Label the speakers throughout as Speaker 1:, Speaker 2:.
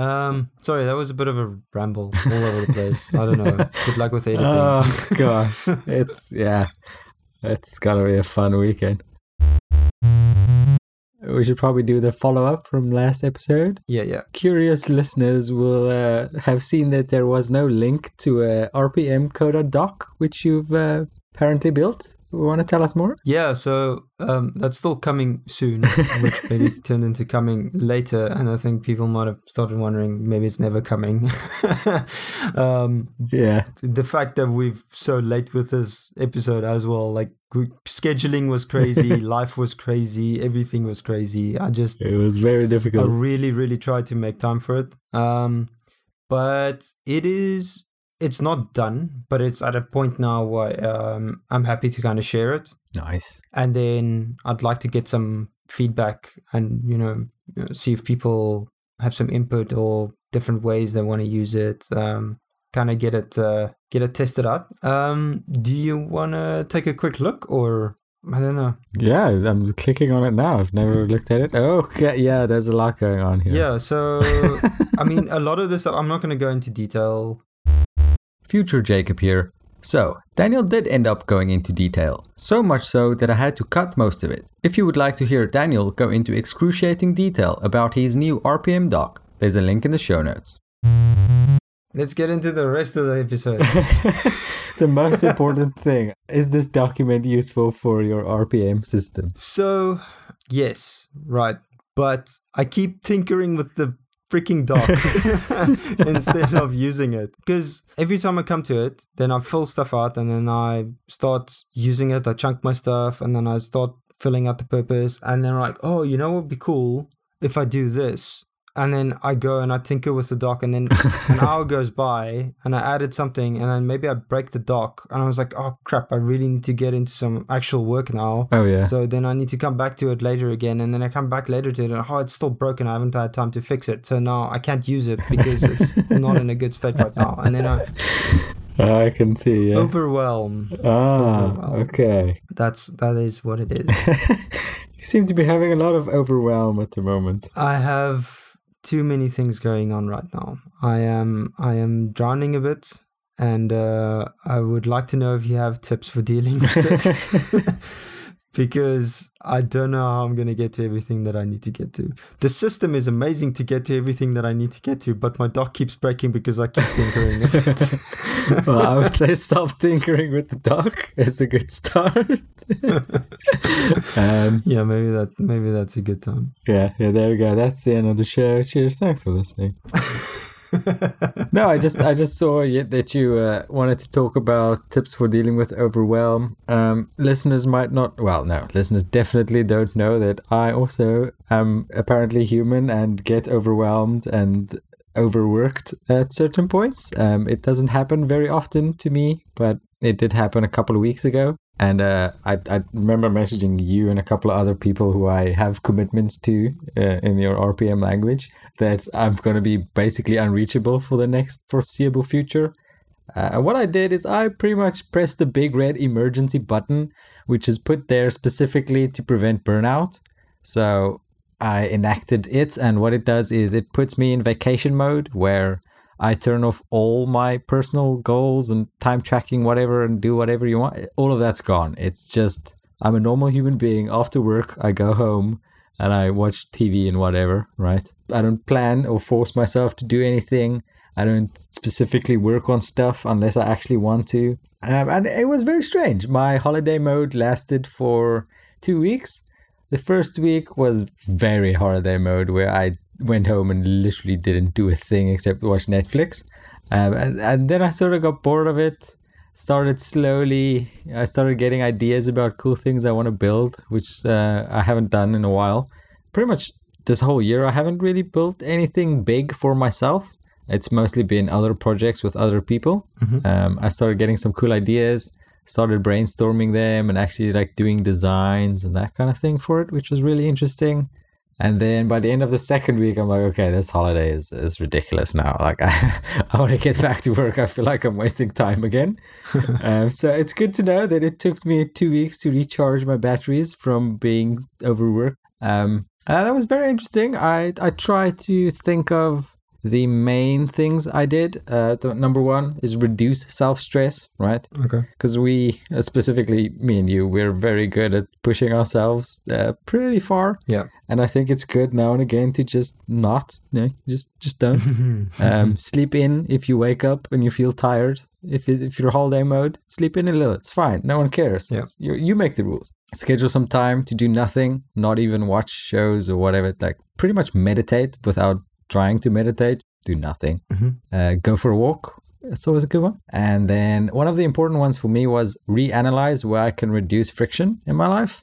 Speaker 1: Um, sorry, that was a bit of a ramble all over the place. I don't know. Good luck with editing.
Speaker 2: Oh gosh, it's yeah, it's gonna be a fun weekend. We should probably do the follow up from last episode.
Speaker 1: yeah, yeah.
Speaker 2: Curious listeners will uh, have seen that there was no link to a RPM Coda doc, which you've uh, apparently built. Want to tell us more?
Speaker 1: Yeah, so um, that's still coming soon, which maybe turned into coming later. And I think people might have started wondering maybe it's never coming. um,
Speaker 2: Yeah,
Speaker 1: the fact that we've so late with this episode as well, like scheduling was crazy, life was crazy, everything was crazy. I just
Speaker 2: it was very difficult.
Speaker 1: I really, really tried to make time for it. Um, but it is, it's not done, but it's at a point now where um, I'm happy to kind of share it.
Speaker 2: Nice.
Speaker 1: And then I'd like to get some feedback and, you know, see if people have some input or different ways they want to use it. Um, kind of get it, uh, get it tested out. Um, do you want to take a quick look or I don't know.
Speaker 2: Yeah, I'm clicking on it now. I've never looked at it. Oh, okay. Yeah, there's a lot going on here.
Speaker 1: Yeah. So, I mean, a lot of this, I'm not going to go into detail
Speaker 2: Future Jacob here. So, Daniel did end up going into detail, so much so that I had to cut most of it. If you would like to hear Daniel go into excruciating detail about his new RPM doc, there's a link in the show notes.
Speaker 1: Let's get into the rest of the episode.
Speaker 2: the most important thing is this document useful for your RPM system?
Speaker 1: so, yes, right. But I keep tinkering with the freaking doc instead of using it. Because every time I come to it, then I fill stuff out and then I start using it. I chunk my stuff and then I start filling out the purpose. And then, like, oh, you know what would be cool if I do this? And then I go and I tinker with the doc, and then an hour goes by, and I added something, and then maybe I break the doc, and I was like, "Oh crap! I really need to get into some actual work now."
Speaker 2: Oh, yeah.
Speaker 1: So then I need to come back to it later again, and then I come back later to it, and oh, it's still broken. I haven't had time to fix it, so now I can't use it because it's not in a good state right now. And then I
Speaker 2: I can see, yeah.
Speaker 1: overwhelm.
Speaker 2: ah,
Speaker 1: overwhelm.
Speaker 2: okay.
Speaker 1: That's that is what it is.
Speaker 2: You seem to be having a lot of overwhelm at the moment.
Speaker 1: I have too many things going on right now. I am I am drowning a bit, and uh, I would like to know if you have tips for dealing with it. because I don't know how I'm going to get to everything that I need to get to. The system is amazing to get to everything that I need to get to, but my doc keeps breaking because I keep tinkering with it.
Speaker 2: well, I would say stop tinkering with the doc. It's a good start. um,
Speaker 1: yeah, maybe that maybe that's a good time.
Speaker 2: yeah, yeah, there we go. That's the end of the show. Cheers. Thanks for listening. no, I just I just saw y- that you uh, wanted to talk about tips for dealing with overwhelm. Um, listeners might not, well, no, listeners definitely don't know that I also am apparently human and get overwhelmed and overworked at certain points. Um, it doesn't happen very often to me, but it did happen a couple of weeks ago. And uh, I, I remember messaging you and a couple of other people who I have commitments to uh, in your RPM language that I'm going to be basically unreachable for the next foreseeable future. Uh, and what I did is I pretty much pressed the big red emergency button, which is put there specifically to prevent burnout. So I enacted it, and what it does is it puts me in vacation mode where I turn off all my personal goals and time tracking, whatever, and do whatever you want. All of that's gone. It's just I'm a normal human being. After work, I go home and I watch TV and whatever, right? I don't plan or force myself to do anything. I don't specifically work on stuff unless I actually want to. Um, and it was very strange. My holiday mode lasted for two weeks. The first week was very holiday mode where I went home and literally didn't do a thing except watch Netflix. Um, and, and then I sort of got bored of it. Started slowly. I started getting ideas about cool things I want to build, which uh, I haven't done in a while. Pretty much this whole year, I haven't really built anything big for myself. It's mostly been other projects with other people. Um, I started getting some cool ideas, started brainstorming them, and actually like doing designs and that kind of thing for it, which was really interesting. And then by the end of the second week, I'm like, okay, this holiday is, is ridiculous now. Like, I, I want to get back to work. I feel like I'm wasting time again. um, so it's good to know that it took me two weeks to recharge my batteries from being overworked. Um, and that was very interesting. I, I try to think of the main things I did. Uh, the, number one is reduce self stress, right?
Speaker 1: Okay.
Speaker 2: Because we, uh, specifically me and you, we're very good at pushing ourselves uh, pretty far.
Speaker 1: Yeah.
Speaker 2: And I think it's good now and again to just not, you know, just just don't. um, sleep in if you wake up and you feel tired. If it, if you're holiday mode, sleep in a little. It's fine. No one cares.
Speaker 1: Yeah.
Speaker 2: You you make the rules. Schedule some time to do nothing, not even watch shows or whatever. Like pretty much meditate without trying to meditate. Do nothing.
Speaker 1: Mhm.
Speaker 2: Uh, go for a walk. It's always a good one. And then one of the important ones for me was reanalyze where I can reduce friction in my life,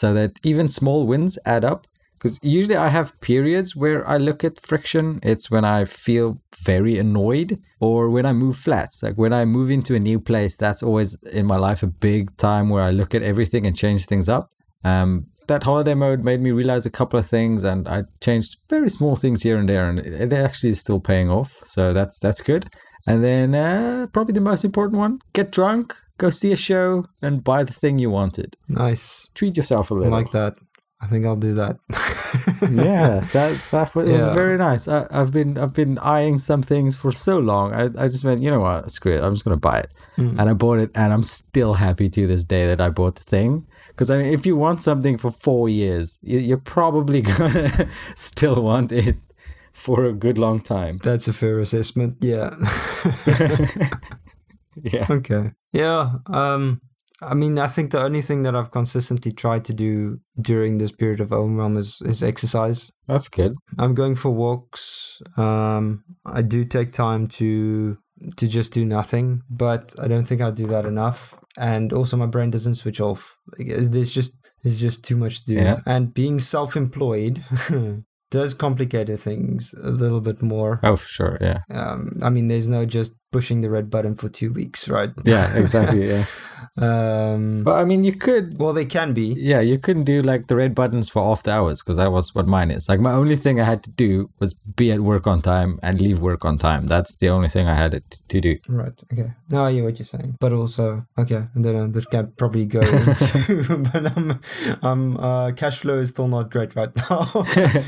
Speaker 2: so that even small wins add up because usually I have periods where I look at friction. It's when I feel very annoyed or when I move flats. Like when I move into a new place, that's always in my life a big time where I look at everything and change things up. Um, that holiday mode made me realize a couple of things, and I changed very small things here and there, and it, it actually is still paying off. So that's that's good. And then uh, probably the most important one: get drunk, go see a show, and buy the thing you wanted.
Speaker 1: Nice.
Speaker 2: Treat yourself a little.
Speaker 1: like that. I think I'll do that.
Speaker 2: yeah, that that was, it was very nice. I, I've been I've been eyeing some things for so long. I, I just went, you know what, screw it. I'm just gonna buy it,
Speaker 1: Mm.
Speaker 2: and I bought it, and I'm still happy to this day that I bought the thing. Because I mean, if you want something for four years, you, you're probably gonna still want it for a good long time.
Speaker 1: That's a fair assessment. Yeah.
Speaker 2: Yeah.
Speaker 1: okay. Yeah. Um. I mean, I think the only thing that I've consistently tried to do during this period of overwhelm is, is exercise.
Speaker 2: That's good.
Speaker 1: I'm going for walks. Um, I do take time to to just do nothing, but I don't think I do that enough. And also, my brain doesn't switch off. There's just there's just too much to do.
Speaker 2: Yeah.
Speaker 1: And being self-employed does complicate things a little bit more.
Speaker 2: Oh, sure. Yeah.
Speaker 1: Um, I mean, there's no just pushing the red button for two weeks, right?
Speaker 2: Yeah. Exactly. Yeah.
Speaker 1: um,
Speaker 2: But I mean, you could
Speaker 1: well, they can be.
Speaker 2: Yeah, you couldn't do like the red buttons for after hours because that was what mine is. Like my only thing I had to do was be at work on time and leave work on time. That's the only thing I had it to do.
Speaker 1: Right. Okay. Now I hear what you're saying, but also okay. I don't know. This can probably go into, but um, um, uh, cash flow is still not great right now.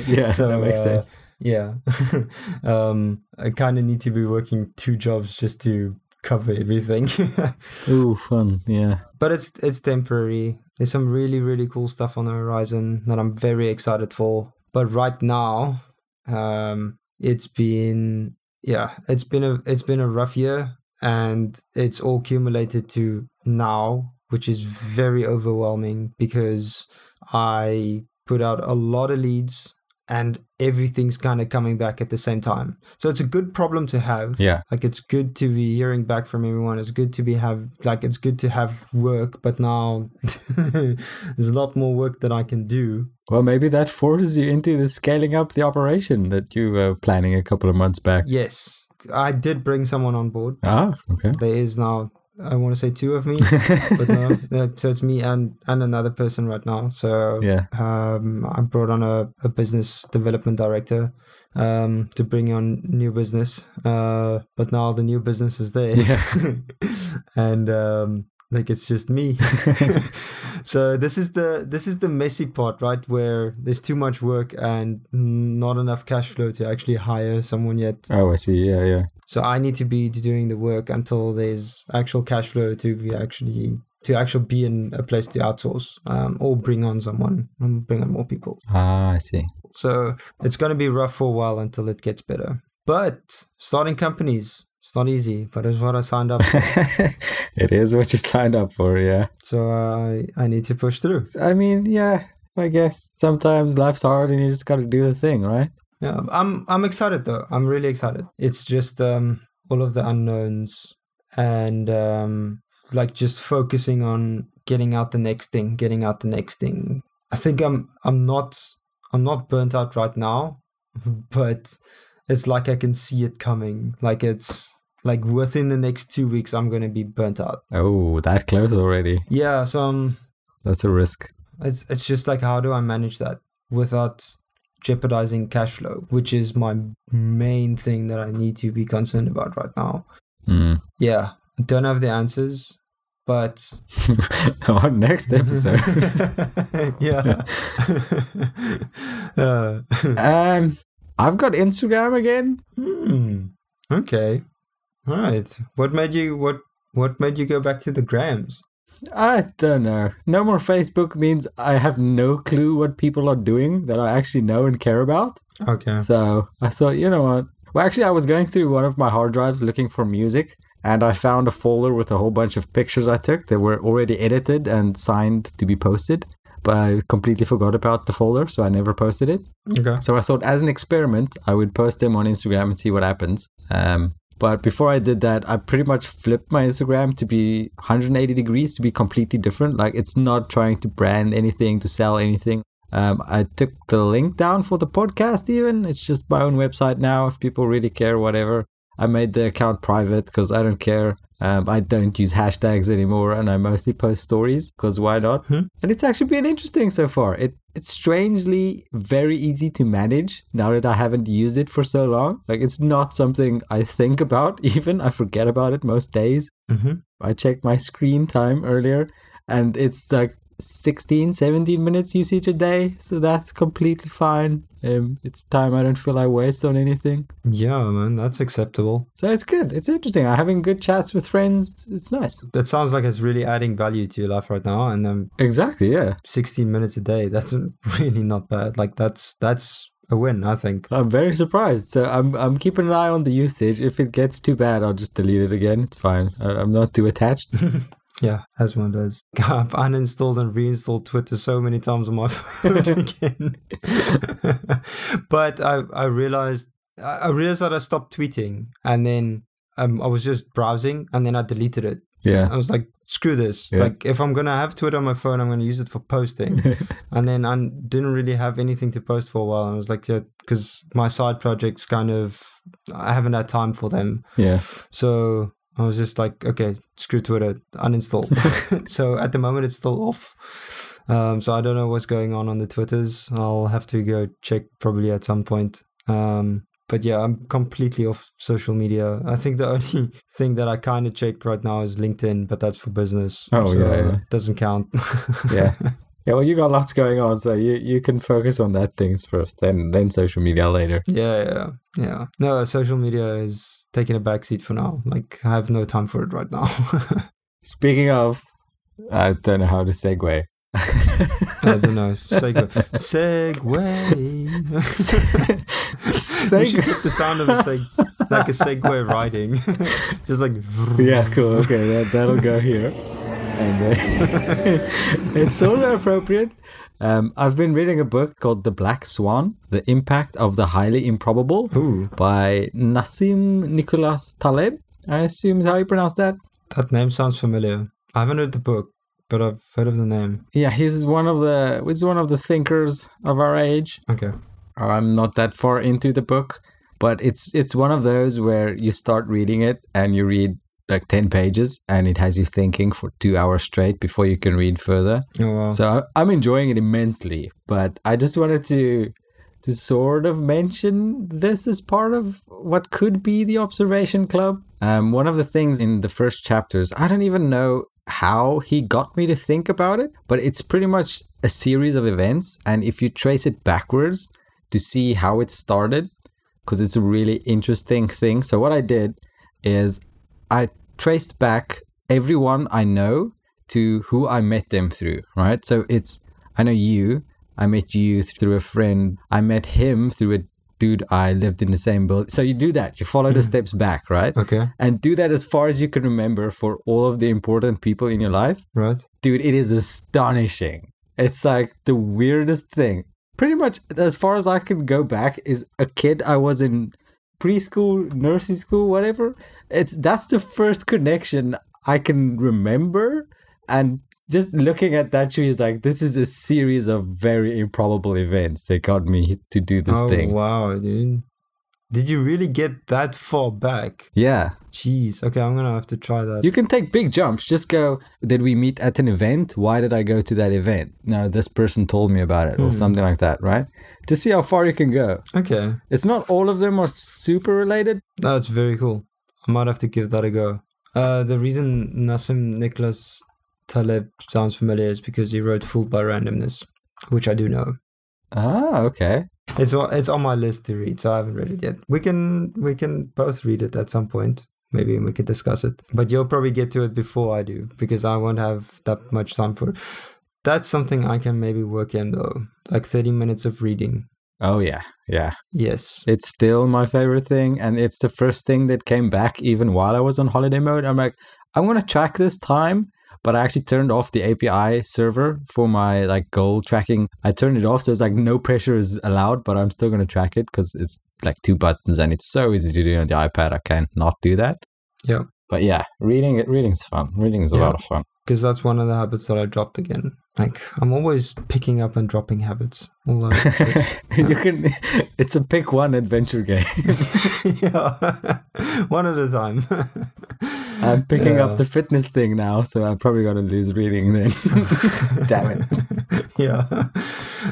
Speaker 2: yeah,
Speaker 1: so
Speaker 2: that makes
Speaker 1: uh,
Speaker 2: sense.
Speaker 1: Yeah, um, I kind of need to be working two jobs just to cover everything.
Speaker 2: Ooh, fun. Yeah.
Speaker 1: but it's it's temporary. There's some really really cool stuff on the horizon that I'm very excited for. But right now, um, it's been yeah, it's been a it's been a rough year, and it's all accumulated to now, which is very overwhelming because I put out a lot of leads and everything's kind of coming back at the same time. So it's a good problem to have.
Speaker 2: Yeah.
Speaker 1: Like it's good to be hearing back from everyone. It's good to be have like it's good to have work, but now there's a lot more work that I can do.
Speaker 2: Well, maybe that forces you into the scaling up the operation that you were planning a couple of months back.
Speaker 1: Yes. I did bring someone on board.
Speaker 2: Ah, okay.
Speaker 1: There is now I want to say two of me, but no. that- So it's me and and another person right now. So
Speaker 2: Yeah.
Speaker 1: um, I brought on a, a business development director um, to bring on new business. Uh, but now the new business is there,
Speaker 2: Yeah.
Speaker 1: and um, like it's just me. so this is the this is the messy part, right? Where there's too much work and not enough cash flow to actually hire someone yet.
Speaker 2: Oh, I see. Yeah, yeah.
Speaker 1: So I need to be doing the work until there's actual cash flow to be actually to actually be in a place to outsource um, or bring on someone and bring on more people.
Speaker 2: Ah, I see.
Speaker 1: So it's going to be rough for a while until it gets better. But starting companies, it's not easy, but it's what I signed up for.
Speaker 2: it is what you signed up for, yeah.
Speaker 1: so I I need to push through.
Speaker 2: I mean, yeah, I guess sometimes life's hard and you just got to do the thing, right?
Speaker 1: Yeah, I'm I'm excited though. I'm really excited. It's just um all of the unknowns and um like just focusing on getting out the next thing, getting out the next thing. I think I'm I'm not I'm not burnt out right now, but it's like I can see it coming. Like it's like within the next two weeks I'm gonna be burnt out.
Speaker 2: Oh, that close already.
Speaker 1: Yeah, so um
Speaker 2: That's a risk.
Speaker 1: it's it's just like how do I manage that without jeopardizing cash flow, which is my main thing that I need to be concerned about right now.
Speaker 2: Mm.
Speaker 1: Yeah, I don't have the answers, but
Speaker 2: On next episode.
Speaker 1: yeah. uh,
Speaker 2: um, I've got Instagram again.
Speaker 1: Hmm. Okay. All right. What made you what what made you go back to the grams?
Speaker 2: I don't know. No more Facebook means I have no clue what people are doing that I actually know and care about.
Speaker 1: Okay.
Speaker 2: So I thought, you know what? Well, actually, I was going through one of my hard drives looking for music, and I found a folder with a whole bunch of pictures I took that were already edited and signed to be posted. But I completely forgot about the folder, so I never posted it.
Speaker 1: Okay.
Speaker 2: So I thought, as an experiment, I would post them on Instagram and see what happens. Um, but before I did that, I pretty much flipped my Instagram to be 180 degrees to be completely different. Like it's not trying to brand anything, to sell anything. Um, I took the link down for the podcast, even. It's just my own website now. If people really care, whatever. I made the account private because I don't care. Um, I don't use hashtags anymore, and I mostly post stories because why not?
Speaker 1: Hmm.
Speaker 2: And it's actually been interesting so far. It it's strangely very easy to manage now that I haven't used it for so long. Like it's not something I think about. Even I forget about it most days.
Speaker 1: Mm-hmm.
Speaker 2: I checked my screen time earlier, and it's like 16, 17 minutes usage a day. So that's completely fine. Um, it's time I don't feel I waste on anything.
Speaker 1: Yeah, man, that's acceptable.
Speaker 2: So it's good. It's interesting. I'm having good chats with friends. It's, nice.
Speaker 1: That sounds like it's really adding value to your life right now. And um,
Speaker 2: Exactly. Yeah.
Speaker 1: 16 minutes a day, that's really not bad. Like that's that's a win, I think.
Speaker 2: I'm very surprised. So I'm I'm keeping an eye on the usage. If it gets too bad, I'll just delete it again. It's fine. I, I'm not too attached.
Speaker 1: Yeah, as one does. I've uninstalled and reinstalled Twitter so many times on my phone again. but I I realized I realized that I stopped tweeting and then um I was just browsing and then I deleted it.
Speaker 2: Yeah.
Speaker 1: I was like, screw this.
Speaker 2: Yeah.
Speaker 1: Like if I'm gonna have Twitter on my phone, I'm gonna use it for posting. and then I didn't really have anything to post for a while. I was like, yeah, because my side projects kind of I haven't had time for them.
Speaker 2: yeah.
Speaker 1: So I was just like, okay, screw Twitter, uninstall. so at the moment, it's still off. Um, so I don't know what's going on on the Twitters. I'll have to go check probably at some point. Um, but yeah, I'm completely off social media. I think the only thing that I kind of check right now is LinkedIn, but that's for business.
Speaker 2: Oh,
Speaker 1: so
Speaker 2: yeah, yeah.
Speaker 1: doesn't count.
Speaker 2: Yeah. Yeah, well, you got lots going on, so you, you can focus on that things first, then then social media later.
Speaker 1: yeah, yeah, yeah. No, social media is taking a backseat for now. Like I have no time for it right now.
Speaker 2: Speaking of, I don't know how to segue.
Speaker 1: I don't know. Segway. Segway. we should get the sound of a seg- like a Segway riding. Just like.
Speaker 2: yeah, cool. Okay, that, that'll go here. And uh, it's of appropriate. Um, I've been reading a book called The Black Swan The Impact of the Highly Improbable
Speaker 1: Ooh,
Speaker 2: by Nassim Nicholas Taleb. I assume is how you pronounce that.
Speaker 1: that name sounds familiar. I haven't read the book, but I've heard of the name.
Speaker 2: Yeah, he's one of the he's one of the thinkers of our age.
Speaker 1: Okay.
Speaker 2: I'm not that far into the book, but it's it's one of those where you start reading it and you read like 10 pages and it has you thinking for 2 hours straight before you can read further.
Speaker 1: Oh, wow.
Speaker 2: So I'm enjoying it immensely, but I just wanted to to sort of mention this as part of what could be the observation club. Um, one of the things in the first chapters, I don't even know how he got me to think about it, but it's pretty much a series of events, and if you trace it backwards to see how it started, because it's a really interesting thing. So what I did is I traced back everyone I know to who I met them through, right? So it's I know you, I met you through a friend, I met him through a dude I lived in the same building. So you do that, you follow the mm. steps back, right?
Speaker 1: Okay.
Speaker 2: And do that as far as you can remember for all of the important people in your life.
Speaker 1: Right.
Speaker 2: Dude, it is astonishing. It's like the weirdest thing. Pretty much as far as I can go back is a kid I was in preschool, nursery school, whatever. It's that's the first connection I can remember. And just looking at that tree is like this is a series of very improbable events that got me to do this thing.
Speaker 1: oh,
Speaker 2: thing.
Speaker 1: wow, dude. Did you really get that far back?
Speaker 2: Yeah.
Speaker 1: Jeez. Okay, I'm gonna have to try that.
Speaker 2: You can take big jumps. Just go, did we meet at an event? Why did I go to that event? No, this person told me about it, or
Speaker 1: Hmm.
Speaker 2: something like that, right? To see how far you can go.
Speaker 1: Okay.
Speaker 2: It's not all of them are super related.
Speaker 1: That's very cool. I might have to give that a go. Uh, the reason Nassim Nicholas Taleb sounds familiar is because he wrote Fooled by Randomness, which I do know.
Speaker 2: Ah, okay.
Speaker 1: it's on, it's on my list to read, so I haven't read it yet. We can we can both read it at some point. Maybe we could discuss it. But you'll probably get to it before I do because I won't have that much time for it. That's something I can maybe work in though, like thirty minutes of reading.
Speaker 2: Oh yeah, yeah.
Speaker 1: Yes.
Speaker 2: It's still my favorite thing, and it's the first thing that came back even while I was on holiday mode. I'm like, I'm gonna track this time, but I actually turned off the API server for my like goal tracking. I turned it off, so it's like no pressure is allowed, but I'm still gonna track it because it's like two buttons and it's so easy to do on the iPad. I can't not do that.
Speaker 1: Yeah.
Speaker 2: But yeah, reading it reading's fun. Reading is a
Speaker 1: Yeah.
Speaker 2: lot of fun.
Speaker 1: because that's one of the habits that I dropped again. Like I'm always picking up and dropping habits. All over
Speaker 2: you can it's a pick one adventure game.
Speaker 1: yeah, one at a time.
Speaker 2: I'm picking
Speaker 1: Yeah.
Speaker 2: up the fitness thing now, so I'm probably gonna lose reading then. Damn it.
Speaker 1: yeah,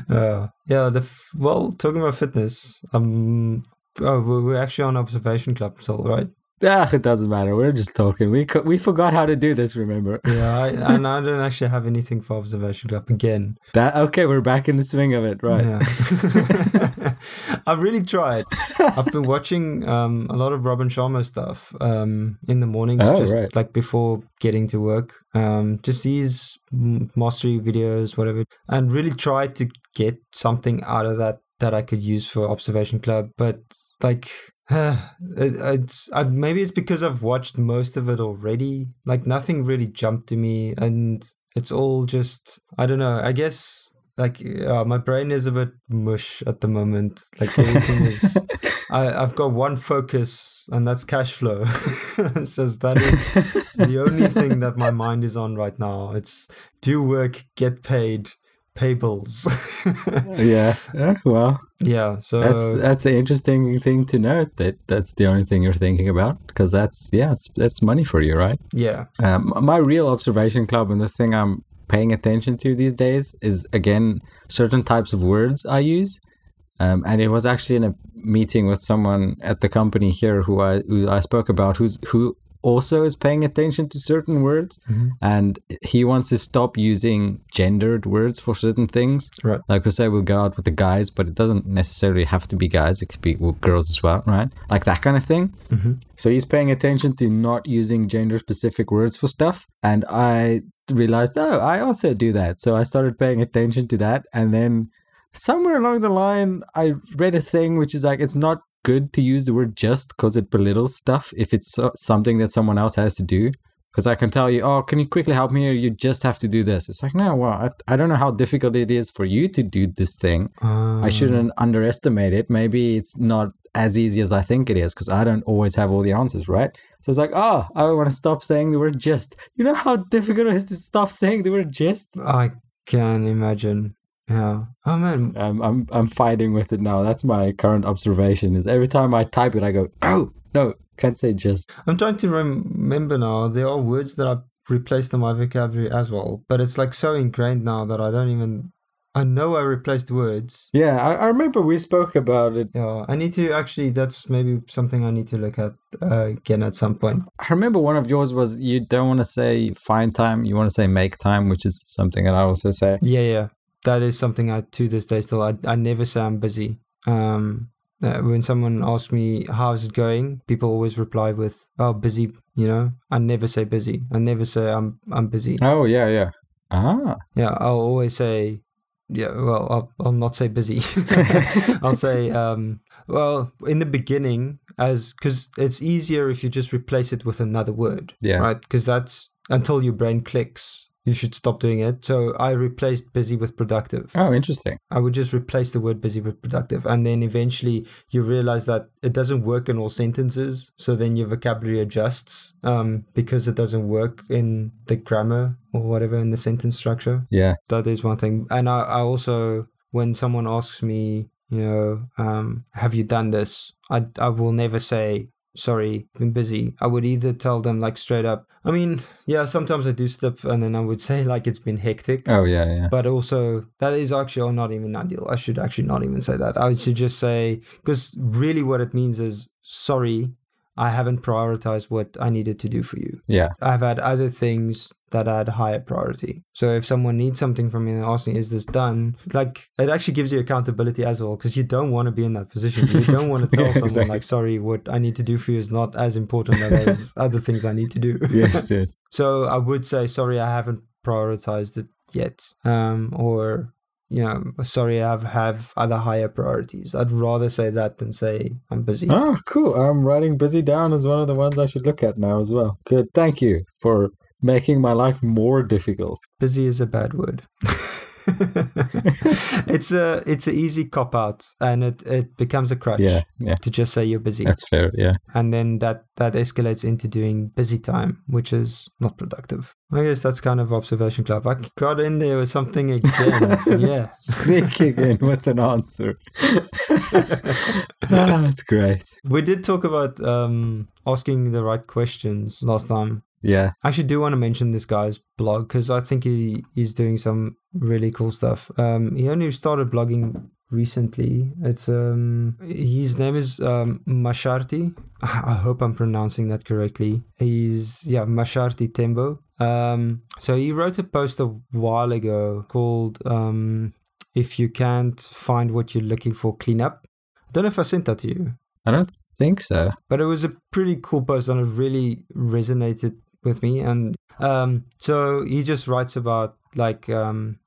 Speaker 1: uh, yeah. The f- well, talking about fitness. Um, oh, we're we're actually on observation club still, right?
Speaker 2: Ah, it doesn't matter. We're just talking. We co- we forgot how to do this. Remember
Speaker 1: Yeah, I, and I don't actually have anything for observation club again.
Speaker 2: that? Okay, we're back in the swing of it, right?
Speaker 1: Yeah. I've really tried. I've been watching um, a lot of Robin Sharma stuff um, in the mornings,
Speaker 2: Oh,
Speaker 1: just
Speaker 2: right.
Speaker 1: like before getting to work. Um, just these mastery videos, whatever, and really try to get something out of that that I could use for Observation Club. But like, it, it's I, maybe it's because I've watched most of it already. Like nothing really jumped to me, and it's all just I don't know. I guess like uh, my brain is a bit mush at the moment. Like everything is. I, I've got one focus, and that's cash flow. just that is the only thing that my mind is on right now. It's do work, get paid, pay bills.
Speaker 2: yeah. Yeah, Well,
Speaker 1: yeah. So
Speaker 2: that's that's the interesting thing to note that that's the only thing you're thinking about because that's yeah, it's, that's money for you, right?
Speaker 1: yeah.
Speaker 2: Um, my real observation club and the thing I'm paying attention to these days is again certain types of words I use. Um, and it was actually in a meeting with someone at the company here who I who I spoke about who's who also is paying attention to certain words
Speaker 1: Mhm.
Speaker 2: and he wants to stop using gendered words for certain things.
Speaker 1: Right.
Speaker 2: Like we say we'll go out with the guys, but it doesn't necessarily have to be guys, it could be with girls as well, right? Like that kind of thing.
Speaker 1: Mhm.
Speaker 2: So he's paying attention to not using gender specific words for stuff. And I realized, oh, I also do that. So I started paying attention to that. And then somewhere along the line, I read a thing which is like, it's not good to use the word just because it belittles stuff if it's something that someone else has to do. Because I can tell you, oh, can you quickly help me? Or you just have to do this. It's like, no, well, I, I don't know how difficult it is for you to do this thing.
Speaker 1: Uh,
Speaker 2: I shouldn't underestimate it. Maybe it's not as easy as I think it is because I don't always have all the answers, right? So it's like, oh, I want to stop saying the word just. You know how difficult it is to stop saying the word just?
Speaker 1: I can imagine. Yeah. Oh man.
Speaker 2: Um, I'm I'm fighting with it now. That's my current observation. Is every time I type it, I go, oh no, can't say just.
Speaker 1: I'm trying to remember now. There are words that I've replaced in my vocabulary as well, but it's like so ingrained now that I don't even. I know I replaced words.
Speaker 2: Yeah, I, I remember we spoke about it.
Speaker 1: Yeah, I need to actually. That's maybe something I need to look at uh, again at some point.
Speaker 2: I remember one of yours was you don't want to say find time, you want to say make time, which is something that I also say.
Speaker 1: Yeah, yeah, that is something I to this day still. I I never say I'm busy. Um, uh, when someone asks me how's it going, people always reply with "oh busy." You know, I never say busy. I never say I'm I'm busy.
Speaker 2: Oh yeah, yeah. Ah,
Speaker 1: Yeah, I'll always say, yeah. Well, I'll I'll not say busy. I'll say, um, well, in the beginning, as because it's easier if you just replace it with another word,
Speaker 2: yeah.
Speaker 1: right? Because that's until your brain clicks. You should stop doing it. So I replaced busy with productive.
Speaker 2: Oh, interesting.
Speaker 1: I would just replace the word busy with productive. And then eventually you realize that it doesn't work in all sentences. So then your vocabulary adjusts um, because it doesn't work in the grammar or whatever in the sentence structure.
Speaker 2: Yeah.
Speaker 1: That is one thing. And I, I also, when someone asks me, you know, um, have you done this? I, I will never say, sorry, been busy. I would either tell them like straight up. I mean, yeah, sometimes I do slip and then I would say like it's been hectic.
Speaker 2: Oh yeah, yeah.
Speaker 1: But also, that is actually oh, not even ideal. I should actually not even say that. I should just say, because really what it means is, sorry, I haven't prioritized what I needed to do for you.
Speaker 2: Yeah.
Speaker 1: I've had other things that had higher priority. So if someone needs something from me and asks me, is this done? Like it actually gives you accountability as well because you don't want to be in that position. You don't want to tell
Speaker 2: Yeah,
Speaker 1: someone
Speaker 2: exactly.
Speaker 1: like, sorry, what I need to do for you is not as important as other things I need to do.
Speaker 2: Yes, yes.
Speaker 1: So I would say, sorry, I haven't prioritized it yet. Um, or, you know, sorry, I have, have other higher priorities. I'd rather say that than say I'm busy.
Speaker 2: Oh, cool. I'm writing busy down as one of the ones I should look at now as well. Good. Thank you for making my life more difficult.
Speaker 1: Busy is a bad word. it's a it's an easy cop out and it, it becomes a crutch
Speaker 2: Yeah, yeah.
Speaker 1: to just say you're busy.
Speaker 2: That's fair. Yeah.
Speaker 1: and then that that escalates into doing busy time, which is not productive. I guess that's kind of observation club. I got in there with something again. yeah.
Speaker 2: Sneaking in with an answer. ah, that's great.
Speaker 1: We did talk about um, asking the right questions last time.
Speaker 2: Yeah.
Speaker 1: I actually do want to mention this guy's blog because I think he, he's doing some really cool stuff. Um, he only started blogging recently. It's um, his name is um, Masharti. I hope I'm pronouncing that correctly. He's yeah Masharti Tembo. Um, so he wrote a post a while ago called um, "If you can't find what you're looking for, clean up." I don't know if I sent that to you.
Speaker 2: I don't think so.
Speaker 1: but it was a pretty cool post and it really resonated with me and um so he just writes about like um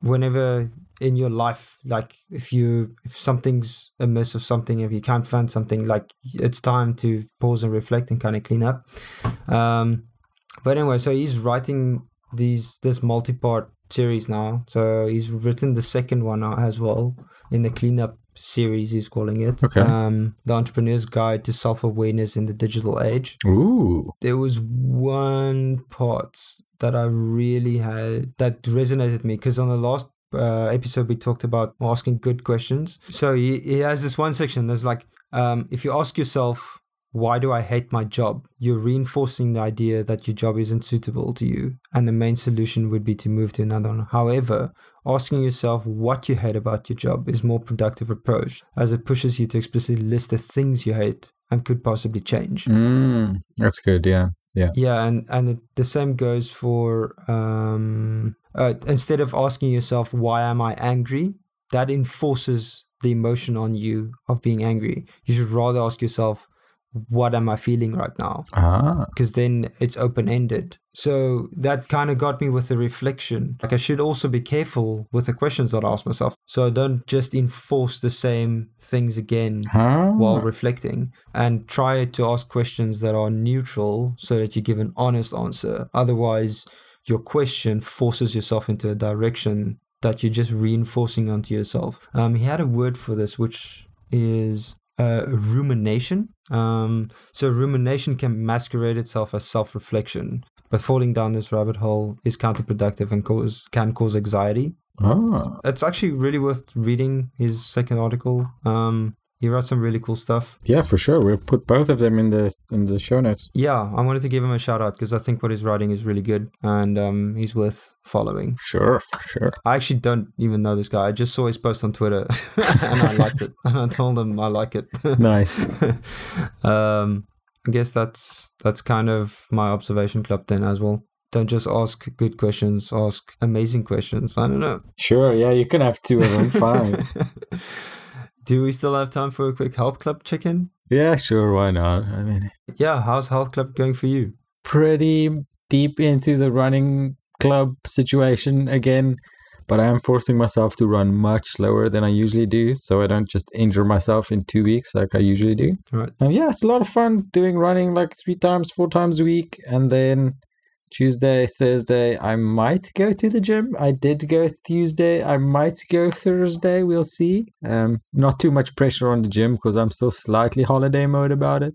Speaker 1: whenever in your life like if you if something's amiss or something if you can't find something like it's time to pause and reflect and kind of clean up. Um but anyway so he's writing these this multi-part series now. So he's written the second one out as well in the cleanup series he's calling it
Speaker 2: Okay.
Speaker 1: um the entrepreneur's guide to self-awareness in the digital age
Speaker 2: Ooh.
Speaker 1: there was one part that I really had that resonated with me because on the last uh, episode we talked about asking good questions. So he, he has this one section that's like, um, if you ask yourself, why do I hate my job? You're reinforcing the idea that your job isn't suitable to you, and the main solution would be to move to another one. However, asking yourself what you hate about your job is more productive approach, as it pushes you to explicitly list the things you hate and could possibly change.
Speaker 2: Mm, that's good. Yeah. Yeah.
Speaker 1: Yeah, and and it, the same goes for um, uh, instead of asking yourself why am I angry, that enforces the emotion on you of being angry. You should rather ask yourself what am I feeling right now,
Speaker 2: Ah.
Speaker 1: because then it's open ended. So that kind of got me with the reflection. Like I should also be careful with the questions that I ask myself, so I don't just enforce the same things again
Speaker 2: Ah.
Speaker 1: while reflecting and try to ask questions that are neutral so that you give an honest answer. Otherwise, your question forces yourself into a direction that you're just reinforcing onto yourself. Um, he had a word for this, which is uh, rumination. Um, so, rumination can masquerade itself as self reflection, but falling down this rabbit hole is counterproductive and cause, can cause anxiety
Speaker 2: Ah.
Speaker 1: it's actually really worth reading his second article. Um, he wrote some really cool stuff.
Speaker 2: Yeah, for sure. We'll put both of them in the in the show notes.
Speaker 1: Yeah, I wanted to give him a shout out because I think what he's writing is really good and um, he's worth following.
Speaker 2: Sure, for sure.
Speaker 1: I actually don't even know this guy. I just saw his post on Twitter and I liked it. And I told him I like it.
Speaker 2: Nice.
Speaker 1: um, I guess that's that's kind of my observation club then as well. Don't just ask good questions, ask amazing questions. I don't know.
Speaker 2: Sure. Yeah, you can have two of them. Fine.
Speaker 1: Do we still have time for a quick health club check in?
Speaker 2: yeah, sure. Why not? I mean,
Speaker 1: Yeah, how's health club going for you?
Speaker 2: pretty deep into the running club situation again, but I am forcing myself to run much slower than I usually do, so I don't just injure myself in two weeks like I usually do.
Speaker 1: Right.
Speaker 2: Um, yeah, it's a lot of fun doing running like three times, four times a week, and then Tuesday, Thursday, I might go to the gym. I did go Tuesday. I might go Thursday. We'll see. Um, not too much pressure on the gym because I'm still slightly holiday mode about it.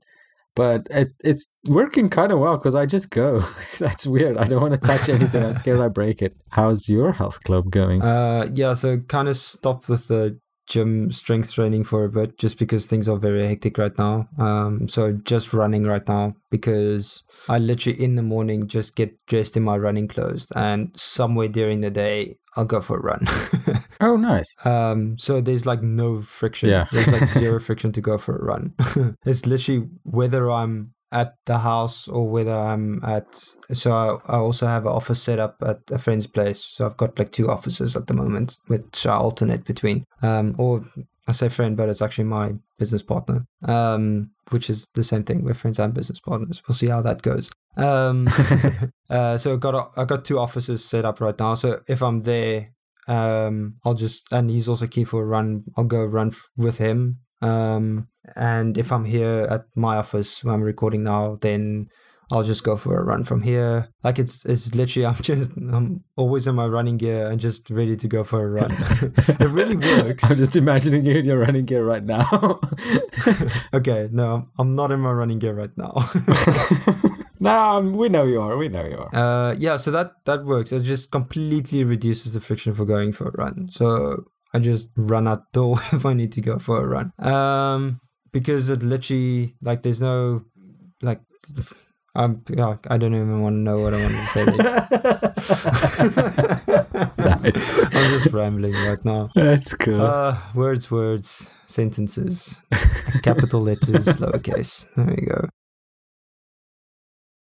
Speaker 2: But it, it's working kind of well because I just go. That's weird. I don't want to touch anything. I'm scared I break it. How's your health club going?
Speaker 1: Uh, yeah, so kind of stopped with the gym strength training for a bit just because things are very hectic right now. Um, so just running right now because I literally in the morning just get dressed in my running clothes and somewhere during the day I'll go for a run.
Speaker 2: Oh, nice.
Speaker 1: um, so there's like no friction.
Speaker 2: Yeah.
Speaker 1: There's like zero friction to go for a run. it's literally whether I'm at the house or whether I'm at. So I, I also have an office set up at a friend's place. So I've got like two offices at the moment, which I alternate between. Um, or I say friend, but it's actually my business partner. Um, which is the same thing. We're friends and business partners. We'll see how that goes. Um, uh, so I got a, I got two offices set up right now. So if I'm there, um, I'll just and he's also keen for a run. I'll go run f- with him. Um, and if I'm here at my office when I'm recording now, then I'll just go for a run from here. Like it's it's literally I'm just I'm always in my running gear and just ready to go for a run. it really works.
Speaker 2: I'm just imagining you in your running gear right now.
Speaker 1: Okay, no, I'm, not in my running gear right now.
Speaker 2: no, um, we know you are. We know you are.
Speaker 1: Uh, yeah, so that that works. It just completely reduces the friction for going for a run. So I just run out the door if I need to go for a run. Um, because it literally like there's no like. I'm, yeah, I don't even want to know what I want to say.
Speaker 2: Nice.
Speaker 1: I'm just rambling right now.
Speaker 2: That's cool.
Speaker 1: Uh, words, words, sentences, capital letters, lowercase. There we go.